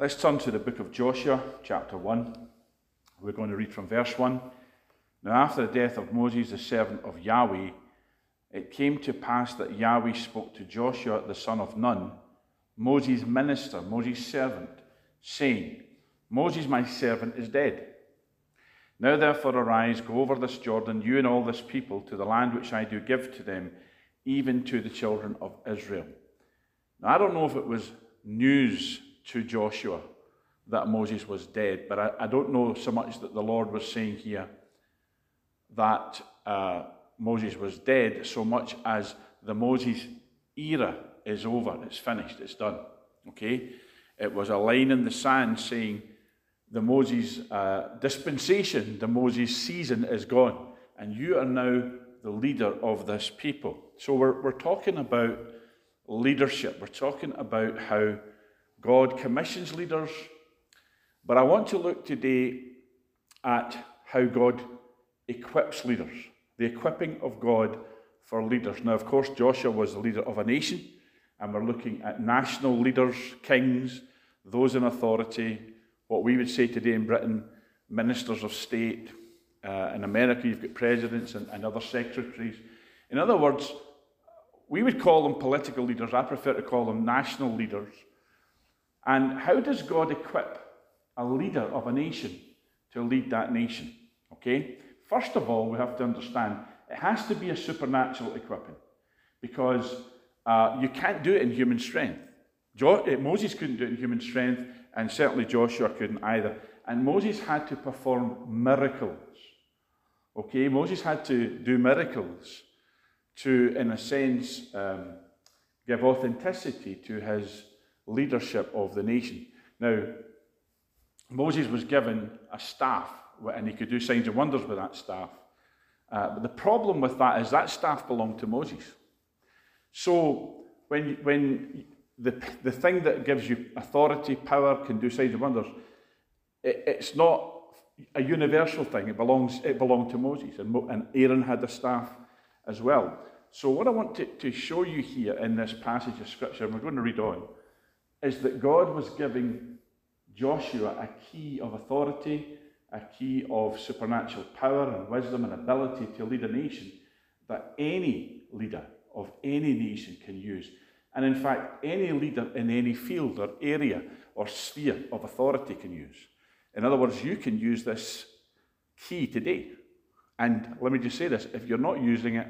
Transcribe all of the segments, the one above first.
Let's turn to the book of Joshua, chapter 1. We're going to read from verse 1. Now, after the death of Moses, the servant of Yahweh, it came to pass that Yahweh spoke to Joshua, the son of Nun, Moses' minister, Moses' servant, saying, Moses, my servant, is dead. Now, therefore, arise, go over this Jordan, you and all this people, to the land which I do give to them, even to the children of Israel. Now, I don't know if it was news to Joshua that Moses was dead, but I, I don't know so much that the Lord was saying here that uh, Moses was dead, so much as the Moses era is over, it's finished, it's done. Okay? It was a line in the sand saying the Moses uh, dispensation, the Moses season is gone, and you are now the leader of this people. So we're, we're talking about leadership, we're talking about how God commissions leaders. But I want to look today at how God equips leaders, the equipping of God for leaders. Now, of course, Joshua was the leader of a nation, and we're looking at national leaders, kings, those in authority, what we would say today in Britain, ministers of state. Uh, in America, you've got presidents and, and other secretaries. In other words, we would call them political leaders. I prefer to call them national leaders. And how does God equip a leader of a nation to lead that nation? Okay? First of all, we have to understand it has to be a supernatural equipping because uh, you can't do it in human strength. Jo- eh, Moses couldn't do it in human strength, and certainly Joshua couldn't either. And Moses had to perform miracles. Okay, Moses had to do miracles to, in a sense, um, give authenticity to his leadership of the nation. Now, Moses was given a staff, and he could do signs and wonders with that staff. Uh, but the problem with that is that staff belonged to Moses. So when, when the, the thing that gives you authority, power, can do signs and wonders, it, it's not a universal thing. It belongs it belonged to Moses, and, Mo, and Aaron had the staff as well. So what I want to, to show you here in this passage of scripture, and we're going to read on, is that God was giving Joshua a key of authority, a key of supernatural power and wisdom and ability to lead a nation that any leader of any nation can use. And in fact, any leader in any field or area or sphere of authority can use. In other words, you can use this key today. And let me just say this if you're not using it,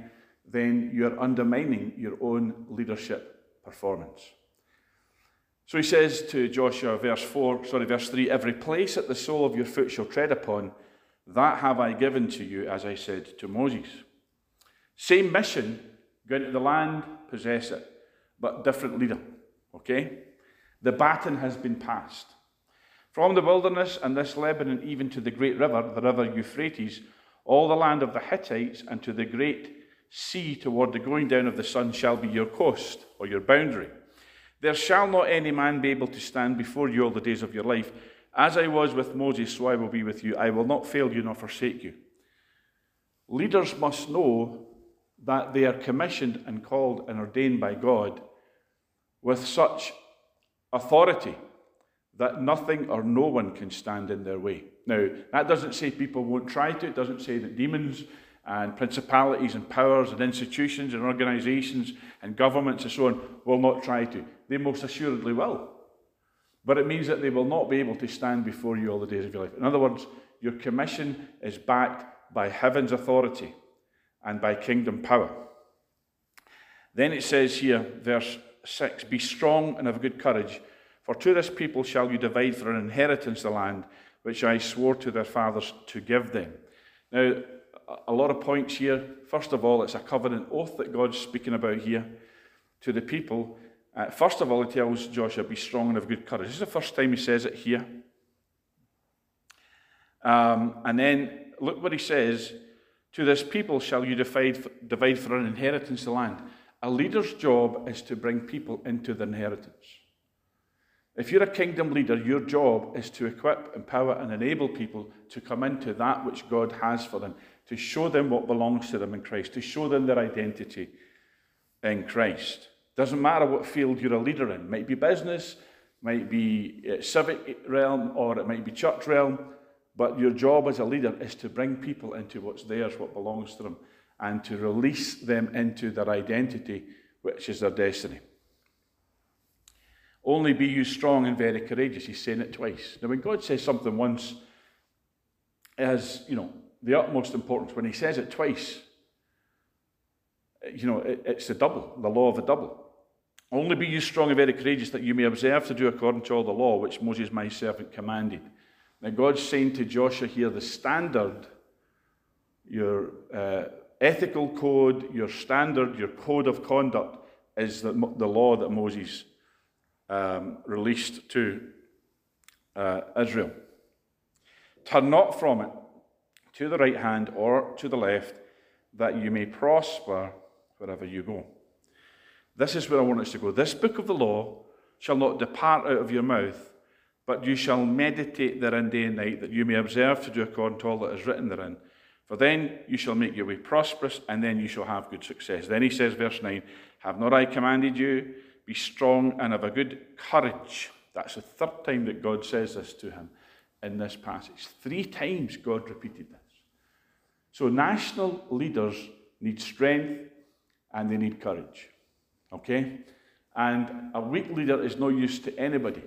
then you're undermining your own leadership performance. So he says to Joshua, verse 4, sorry, verse 3 Every place that the sole of your foot shall tread upon, that have I given to you, as I said to Moses. Same mission, go into the land, possess it, but different leader. Okay? The baton has been passed. From the wilderness and this Lebanon, even to the great river, the river Euphrates, all the land of the Hittites, and to the great sea toward the going down of the sun shall be your coast or your boundary. There shall not any man be able to stand before you all the days of your life. As I was with Moses, so I will be with you. I will not fail you nor forsake you. Leaders must know that they are commissioned and called and ordained by God with such authority that nothing or no one can stand in their way. Now, that doesn't say people won't try to, it doesn't say that demons and principalities and powers and institutions and organizations and governments and so on will not try to. They most assuredly will. But it means that they will not be able to stand before you all the days of your life. In other words, your commission is backed by heaven's authority and by kingdom power. Then it says here, verse 6 Be strong and of good courage, for to this people shall you divide for an inheritance the land which I swore to their fathers to give them. Now, a lot of points here. First of all, it's a covenant oath that God's speaking about here to the people. Uh, first of all, he tells Joshua, Be strong and of good courage. This is the first time he says it here. Um, and then look what he says To this people shall you divide, divide for an inheritance the land. A leader's job is to bring people into the inheritance. If you're a kingdom leader, your job is to equip, empower, and enable people to come into that which God has for them to show them what belongs to them in Christ, to show them their identity in Christ. Doesn't matter what field you're a leader in. It might be business, might be uh, civic realm, or it might be church realm. But your job as a leader is to bring people into what's theirs, what belongs to them, and to release them into their identity, which is their destiny. Only be you strong and very courageous. He's saying it twice. Now, when God says something once, it has, you know, the utmost importance. When he says it twice, you know, it, it's the double, the law of the double. Only be you strong and very courageous that you may observe to do according to all the law which Moses my servant commanded. Now, God's saying to Joshua here the standard, your uh, ethical code, your standard, your code of conduct is the, the law that Moses um, released to uh, Israel. Turn not from it to the right hand or to the left, that you may prosper wherever you go. This is where I want us to go. This book of the law shall not depart out of your mouth, but you shall meditate therein day and night, that you may observe to do according to all that is written therein. For then you shall make your way prosperous, and then you shall have good success. Then he says, verse 9, Have not I commanded you? Be strong and have a good courage. That's the third time that God says this to him in this passage. Three times God repeated this. So national leaders need strength and they need courage. Okay? And a weak leader is no use to anybody.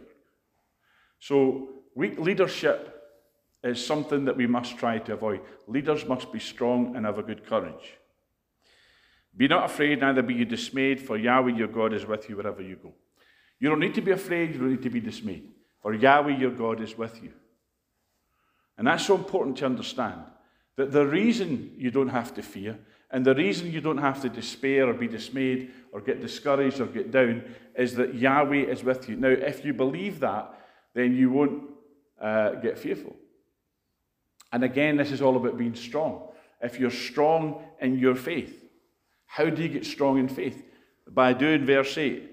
So, weak leadership is something that we must try to avoid. Leaders must be strong and have a good courage. Be not afraid, neither be you dismayed, for Yahweh your God is with you wherever you go. You don't need to be afraid, you don't need to be dismayed, for Yahweh your God is with you. And that's so important to understand that the reason you don't have to fear and the reason you don't have to despair or be dismayed or get discouraged or get down is that Yahweh is with you. Now, if you believe that, then you won't uh, get fearful. And again, this is all about being strong. If you're strong in your faith, how do you get strong in faith? By doing verse 8.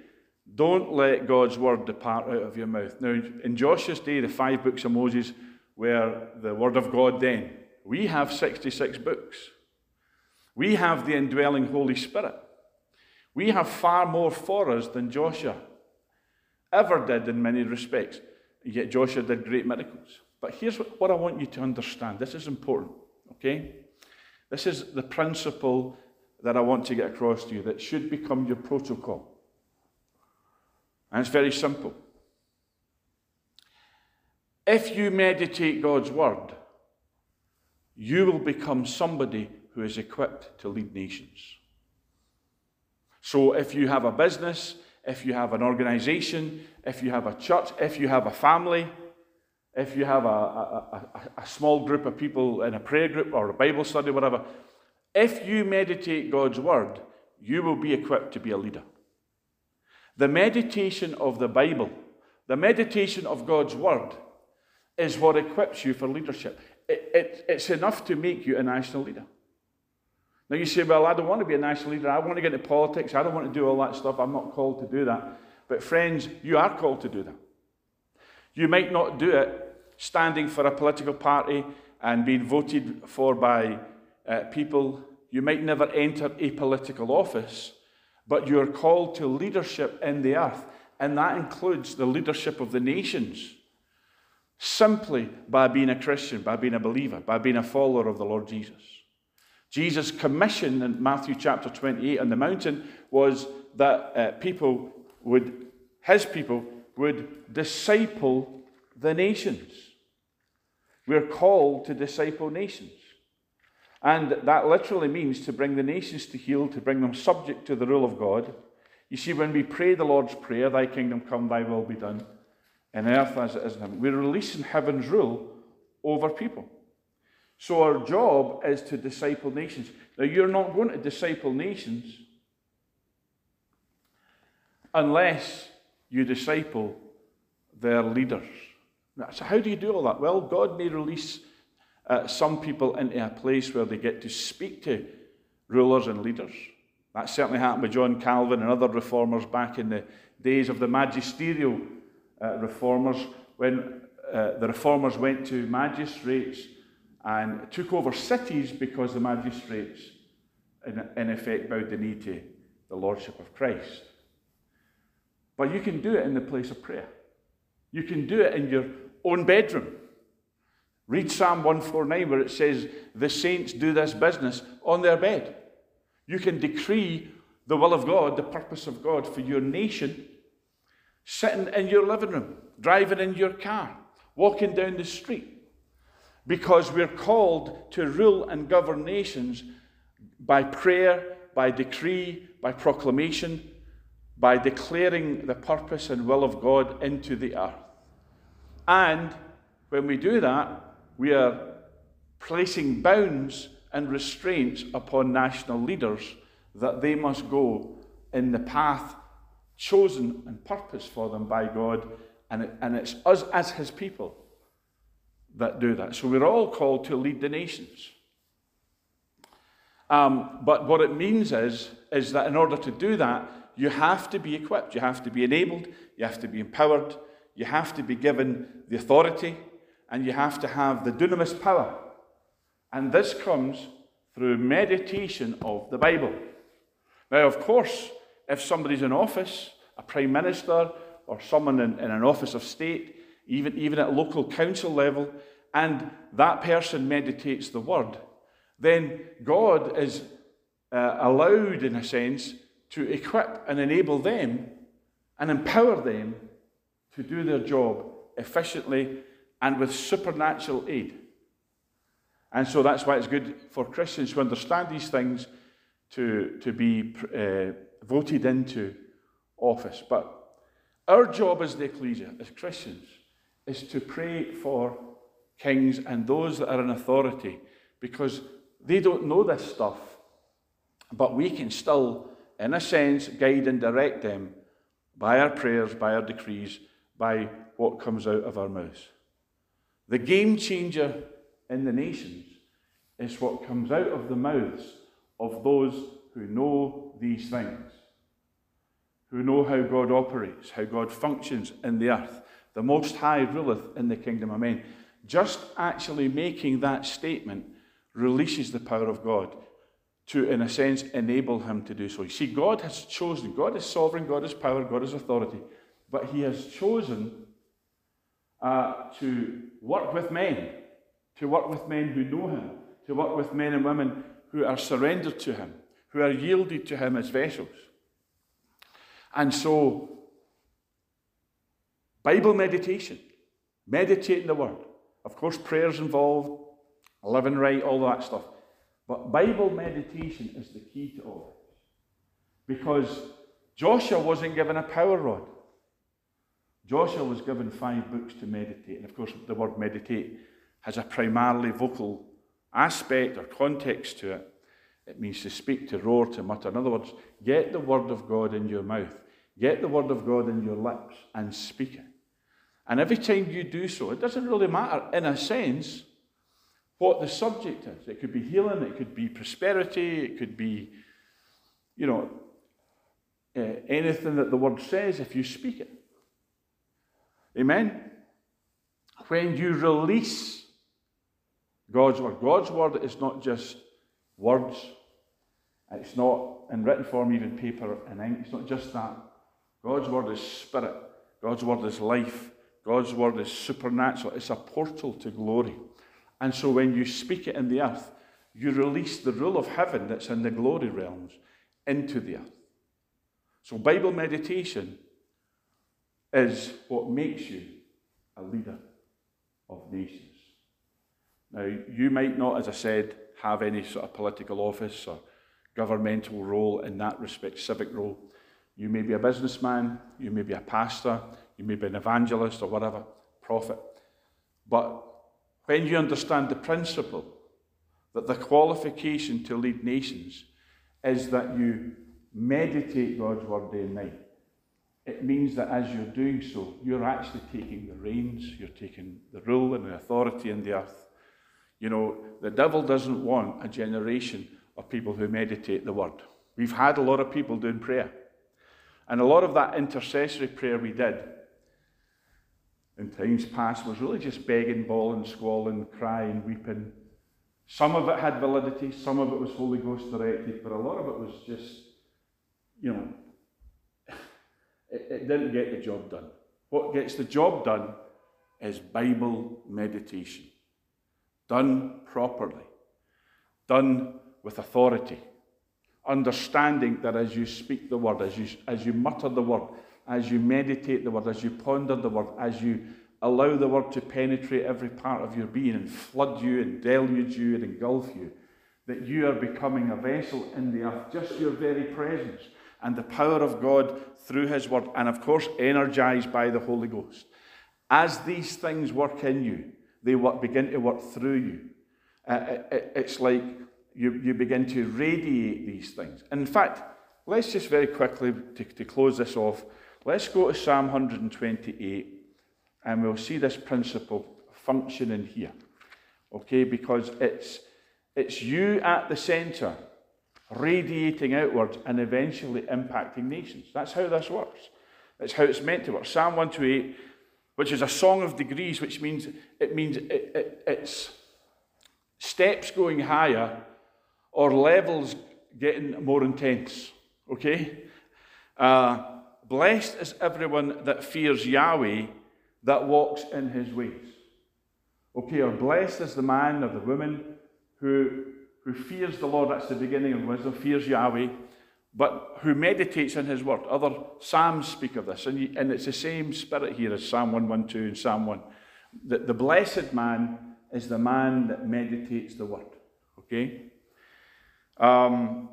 Don't let God's word depart out of your mouth. Now, in Joshua's day, the five books of Moses were the word of God then. We have 66 books. We have the indwelling Holy Spirit. We have far more for us than Joshua ever did in many respects. Yet Joshua did great miracles. But here's what I want you to understand. This is important, okay? This is the principle that I want to get across to you that should become your protocol. And it's very simple. If you meditate God's word, you will become somebody who is equipped to lead nations. So if you have a business, if you have an organization, if you have a church, if you have a family, if you have a, a, a, a small group of people in a prayer group or a Bible study, whatever, if you meditate God's word, you will be equipped to be a leader. The meditation of the Bible, the meditation of God's word, is what equips you for leadership. It, it, it's enough to make you a national leader. Now you say, well, I don't want to be a national leader. I want to get into politics. I don't want to do all that stuff. I'm not called to do that. But friends, you are called to do that. You might not do it standing for a political party and being voted for by uh, people. You might never enter a political office, but you're called to leadership in the earth, and that includes the leadership of the nations. Simply by being a Christian, by being a believer, by being a follower of the Lord Jesus. Jesus' commission in Matthew chapter 28 on the mountain was that uh, people would, his people, would disciple the nations. We're called to disciple nations. And that literally means to bring the nations to heel, to bring them subject to the rule of God. You see, when we pray the Lord's Prayer, Thy kingdom come, Thy will be done, in earth as it is in heaven, we're releasing heaven's rule over people. So our job is to disciple nations. Now, you're not going to disciple nations unless you disciple their leaders. So, how do you do all that? Well, God may release uh, some people into a place where they get to speak to rulers and leaders. That certainly happened with John Calvin and other reformers back in the days of the magisterial uh, reformers when uh, the reformers went to magistrates and took over cities because the magistrates, in, in effect, bowed the knee to the Lordship of Christ. But you can do it in the place of prayer. You can do it in your own bedroom. Read Psalm 149 where it says, The saints do this business on their bed. You can decree the will of God, the purpose of God for your nation, sitting in your living room, driving in your car, walking down the street. Because we're called to rule and govern nations by prayer, by decree, by proclamation, by declaring the purpose and will of God into the earth. And when we do that, we are placing bounds and restraints upon national leaders that they must go in the path chosen and purposed for them by God, and, it, and it's us as His people that do that. So we're all called to lead the nations. Um, but what it means is, is that in order to do that, you have to be equipped, you have to be enabled, you have to be empowered, you have to be given the authority, and you have to have the dunamis power. And this comes through meditation of the Bible. Now, of course, if somebody's in office, a prime minister, or someone in, in an office of state, even, even at local council level, and that person meditates the word, then God is uh, allowed, in a sense, to equip and enable them and empower them to do their job efficiently and with supernatural aid. And so that's why it's good for Christians to understand these things to, to be uh, voted into office. But our job as the ecclesia, as Christians, is to pray for kings and those that are in authority because they don't know this stuff. But we can still, in a sense, guide and direct them by our prayers, by our decrees, by what comes out of our mouths. The game changer in the nations is what comes out of the mouths of those who know these things, who know how God operates, how God functions in the earth. The Most High ruleth in the kingdom of men. Just actually making that statement releases the power of God to, in a sense, enable him to do so. You see, God has chosen, God is sovereign, God is power, God is authority, but he has chosen uh, to work with men, to work with men who know him, to work with men and women who are surrendered to him, who are yielded to him as vessels. And so, Bible meditation, meditating the word, of course, prayers involved, living right, all that stuff. But Bible meditation is the key to all Because Joshua wasn't given a power rod. Joshua was given five books to meditate. And of course, the word meditate has a primarily vocal aspect or context to it. It means to speak, to roar, to mutter. In other words, get the word of God in your mouth, get the word of God in your lips, and speak it. And every time you do so, it doesn't really matter, in a sense, what the subject is. It could be healing, it could be prosperity, it could be, you know, uh, anything that the word says if you speak it. Amen? When you release God's word, God's word is not just words, it's not in written form, even paper and ink, it's not just that. God's word is spirit, God's word is life, God's word is supernatural, it's a portal to glory. And so when you speak it in the earth, you release the rule of heaven that's in the glory realms into the earth. So Bible meditation is what makes you a leader of nations. Now, you might not, as I said, have any sort of political office or governmental role in that respect, civic role. You may be a businessman, you may be a pastor, you may be an evangelist or whatever, prophet. But when you understand the principle that the qualification to lead nations is that you meditate God's word day and night, it means that as you're doing so, you're actually taking the reins, you're taking the rule and the authority in the earth. You know, the devil doesn't want a generation of people who meditate the word. We've had a lot of people doing prayer. And a lot of that intercessory prayer we did in times past was really just begging, bawling, squalling, crying, weeping. Some of it had validity, some of it was Holy Ghost directed, but a lot of it was just, you know, it, it didn't get the job done. what gets the job done is Bible meditation. Done properly, done with authority. Understanding that as you speak the word, as you, as you mutter the word, as you meditate the word, as you ponder the word, as you allow the word to penetrate every part of your being and flood you and deluge you and engulf you, that you are becoming a vessel in the earth, just your very presence and the power of God through His Word, and of course, energized by the Holy Ghost. As these things work in you, they work, begin to work through you. Uh, it, it's like you, you begin to radiate these things. In fact, let's just very quickly, to, to close this off, let's go to Psalm 128 and we'll see this principle functioning here. Okay, because it's, it's you at the centre radiating outwards and eventually impacting nations. That's how this works. That's how it's meant to work. Psalm 128, which is a song of degrees, which means it means it, it, it's steps going higher or levels getting more intense. Okay? Uh, blessed is everyone that fears Yahweh, that walks in his ways. Okay, or blessed is the man or the woman who who fears the Lord, that's the beginning of wisdom, fears Yahweh, but who meditates in his word. Other Psalms speak of this, and, and it's the same spirit here as Psalm 112 and Psalm 1. The, the blessed man is the man that meditates the word. Okay? Um,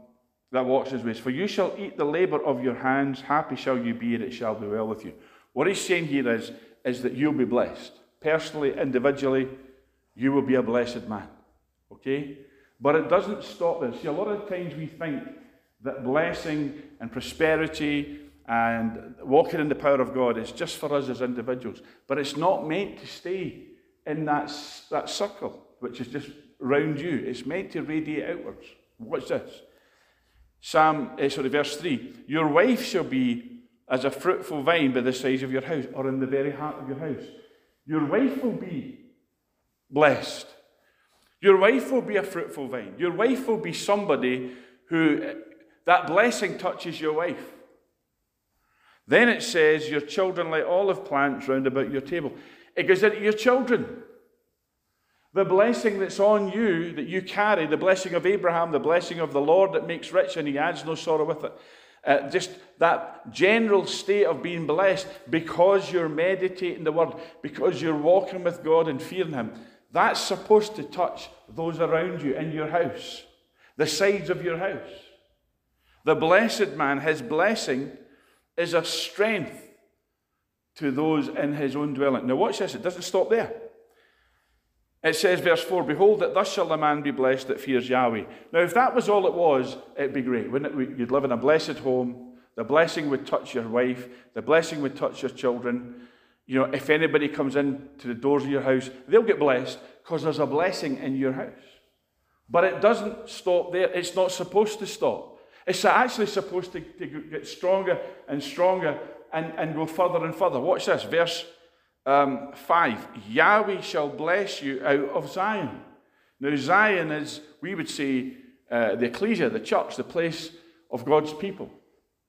that walks his ways. For you shall eat the labor of your hands, happy shall you be, and it shall be well with you. What he's saying here is, is that you'll be blessed. Personally, individually, you will be a blessed man. Okay? But it doesn't stop there. See, a lot of times we think that blessing and prosperity and walking in the power of God is just for us as individuals. But it's not meant to stay in that, that circle, which is just round you. It's meant to radiate outwards. What's this? Psalm, eh, sorry, verse 3 Your wife shall be as a fruitful vine by the sides of your house, or in the very heart of your house. Your wife will be blessed. Your wife will be a fruitful vine. Your wife will be somebody who that blessing touches your wife. Then it says, Your children like olive plants round about your table. It goes into your children. The blessing that's on you, that you carry, the blessing of Abraham, the blessing of the Lord that makes rich and he adds no sorrow with it. Uh, just that general state of being blessed because you're meditating the word, because you're walking with God and fearing Him. That's supposed to touch those around you in your house, the sides of your house. The blessed man, his blessing is a strength to those in his own dwelling. Now, watch this, it doesn't stop there. It says, verse 4 Behold, that thus shall the man be blessed that fears Yahweh. Now, if that was all it was, it'd be great, wouldn't it? You'd live in a blessed home. The blessing would touch your wife, the blessing would touch your children, you know, if anybody comes in to the doors of your house, they'll get blessed because there's a blessing in your house. But it doesn't stop there. It's not supposed to stop. It's actually supposed to, to get stronger and stronger and, and go further and further. Watch this, verse um, 5 Yahweh shall bless you out of Zion. Now, Zion is, we would say, uh, the ecclesia, the church, the place of God's people.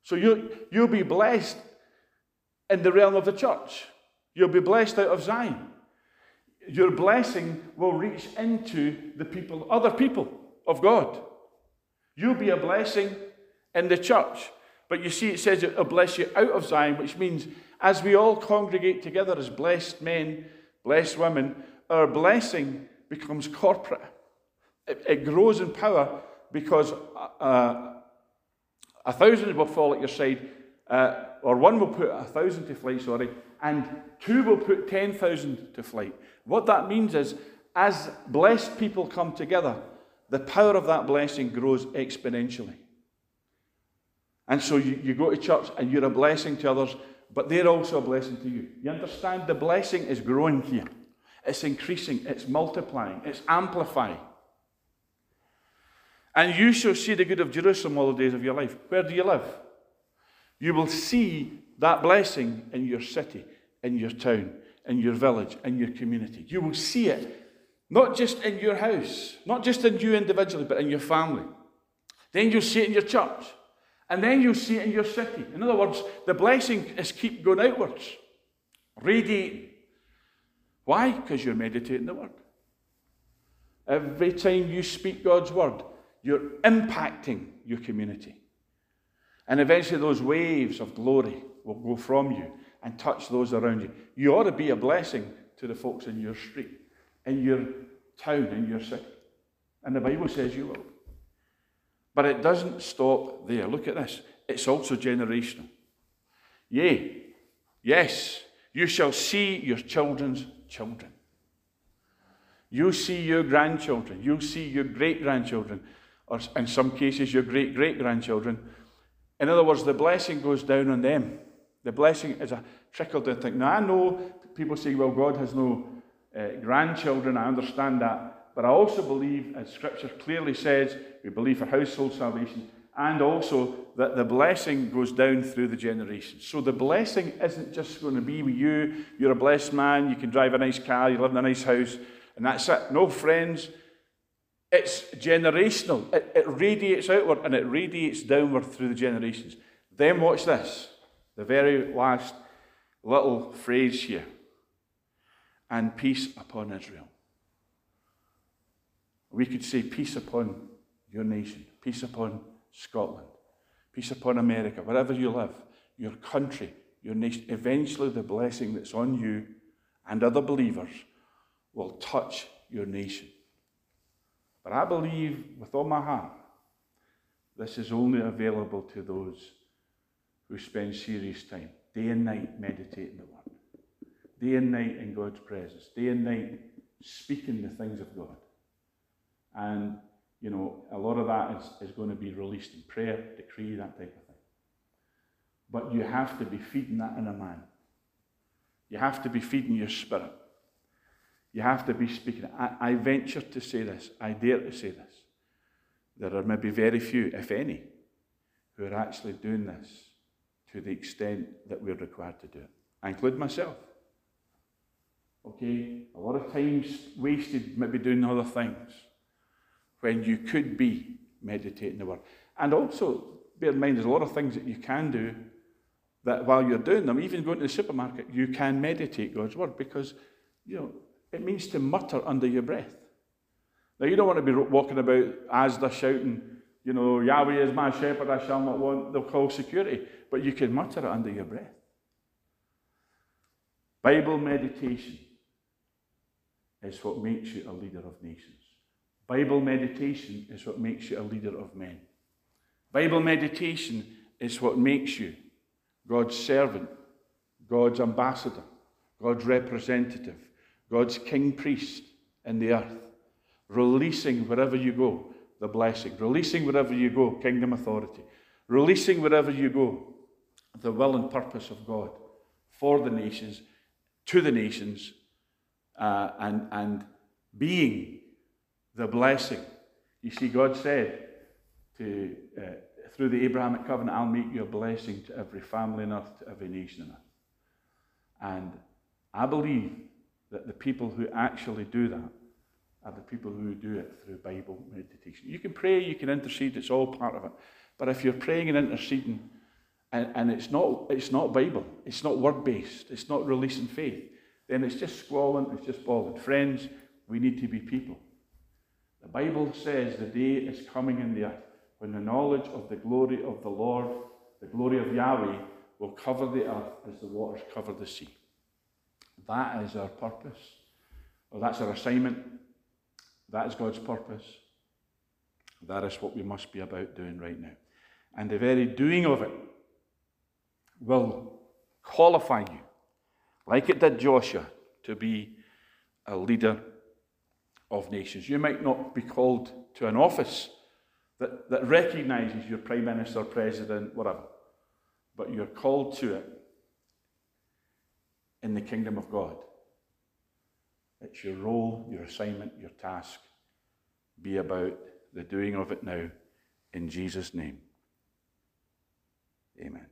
So you, you'll be blessed in the realm of the church. You'll be blessed out of Zion. Your blessing will reach into the people, other people of God. You'll be a blessing in the church. But you see, it says it'll bless you out of Zion, which means as we all congregate together as blessed men, blessed women, our blessing becomes corporate. It, it grows in power because uh, a thousand will fall at your side, uh, or one will put a thousand to flight, sorry, and two will put 10,000 to flight. What that means is, as blessed people come together, the power of that blessing grows exponentially. And so you, you go to church and you're a blessing to others, but they're also a blessing to you. You understand? The blessing is growing here, it's increasing, it's multiplying, it's amplifying. And you shall see the good of Jerusalem all the days of your life. Where do you live? You will see that blessing in your city, in your town, in your village, in your community. You will see it not just in your house, not just in you individually, but in your family. Then you'll see it in your church. And then you'll see it in your city. In other words, the blessing is keep going outwards. Radiating. Why? Because you're meditating the word. Every time you speak God's word, you're impacting your community. And eventually, those waves of glory will go from you and touch those around you. You ought to be a blessing to the folks in your street, in your town, in your city. And the Bible says you will. But it doesn't stop there. Look at this. It's also generational. Yea, yes, you shall see your children's children. You'll see your grandchildren. You'll see your great grandchildren, or in some cases, your great great grandchildren. In other words, the blessing goes down on them. The blessing is a trickle down thing. Now, I know people say, well, God has no uh, grandchildren. I understand that. But I also believe, as Scripture clearly says, we believe for household salvation, and also that the blessing goes down through the generations. So the blessing isn't just going to be with you. You're a blessed man. You can drive a nice car. You live in a nice house. And that's it. No friends. It's generational. It, it radiates outward and it radiates downward through the generations. Then watch this. The very last little phrase here. And peace upon Israel. We could say peace upon your nation, peace upon Scotland, peace upon America, wherever you live, your country, your nation. Eventually, the blessing that's on you and other believers will touch your nation. But I believe with all my heart, this is only available to those who spend serious time, day and night, meditating the Word, day and night in God's presence, day and night speaking the things of God. And you know, a lot of that is, is going to be released in prayer, decree, that type of thing. But you have to be feeding that in a man. You have to be feeding your spirit. You have to be speaking. I, I venture to say this, I dare to say this. There are maybe very few, if any, who are actually doing this to the extent that we're required to do it. I include myself. Okay? A lot of times wasted maybe doing other things when you could be meditating the word. And also, bear in mind, there's a lot of things that you can do that while you're doing them, even going to the supermarket, you can meditate God's word because, you know, it means to mutter under your breath. Now, you don't want to be walking about as they're shouting, you know, Yahweh is my shepherd, I shall not want, they'll call security. But you can mutter it under your breath. Bible meditation is what makes you a leader of nations. Bible meditation is what makes you a leader of men. Bible meditation is what makes you God's servant, God's ambassador, God's representative, God's king priest in the earth, releasing wherever you go the blessing, releasing wherever you go kingdom authority, releasing wherever you go the will and purpose of God for the nations, to the nations, uh, and, and being the blessing. You see, God said to, uh, through the Abrahamic covenant, I'll make you a blessing to every family on earth, to every nation on earth. And I believe that the people who actually do that are the people who do it through Bible meditation. You can pray, you can intercede, it's all part of it. But if you're praying and interceding, and, and it's, not, it's not Bible, it's not word based, it's not releasing faith, then it's just squalling, it's just bawling. Friends, we need to be people the Bible says the day is coming in the earth when the knowledge of the glory of the Lord, the glory of Yahweh, will cover the earth as the waters cover the sea. That is our purpose. Well, that's our assignment. That is God's purpose. That is what we must be about doing right now. And the very doing of it will qualify you, like it did Joshua, to be a leader of nations. You might not be called to an office that, that recognizes your prime minister, president, whatever, but you're called to it in the kingdom of God. It's your role, your assignment, your task. Be about the doing of it now in Jesus' name. Amen.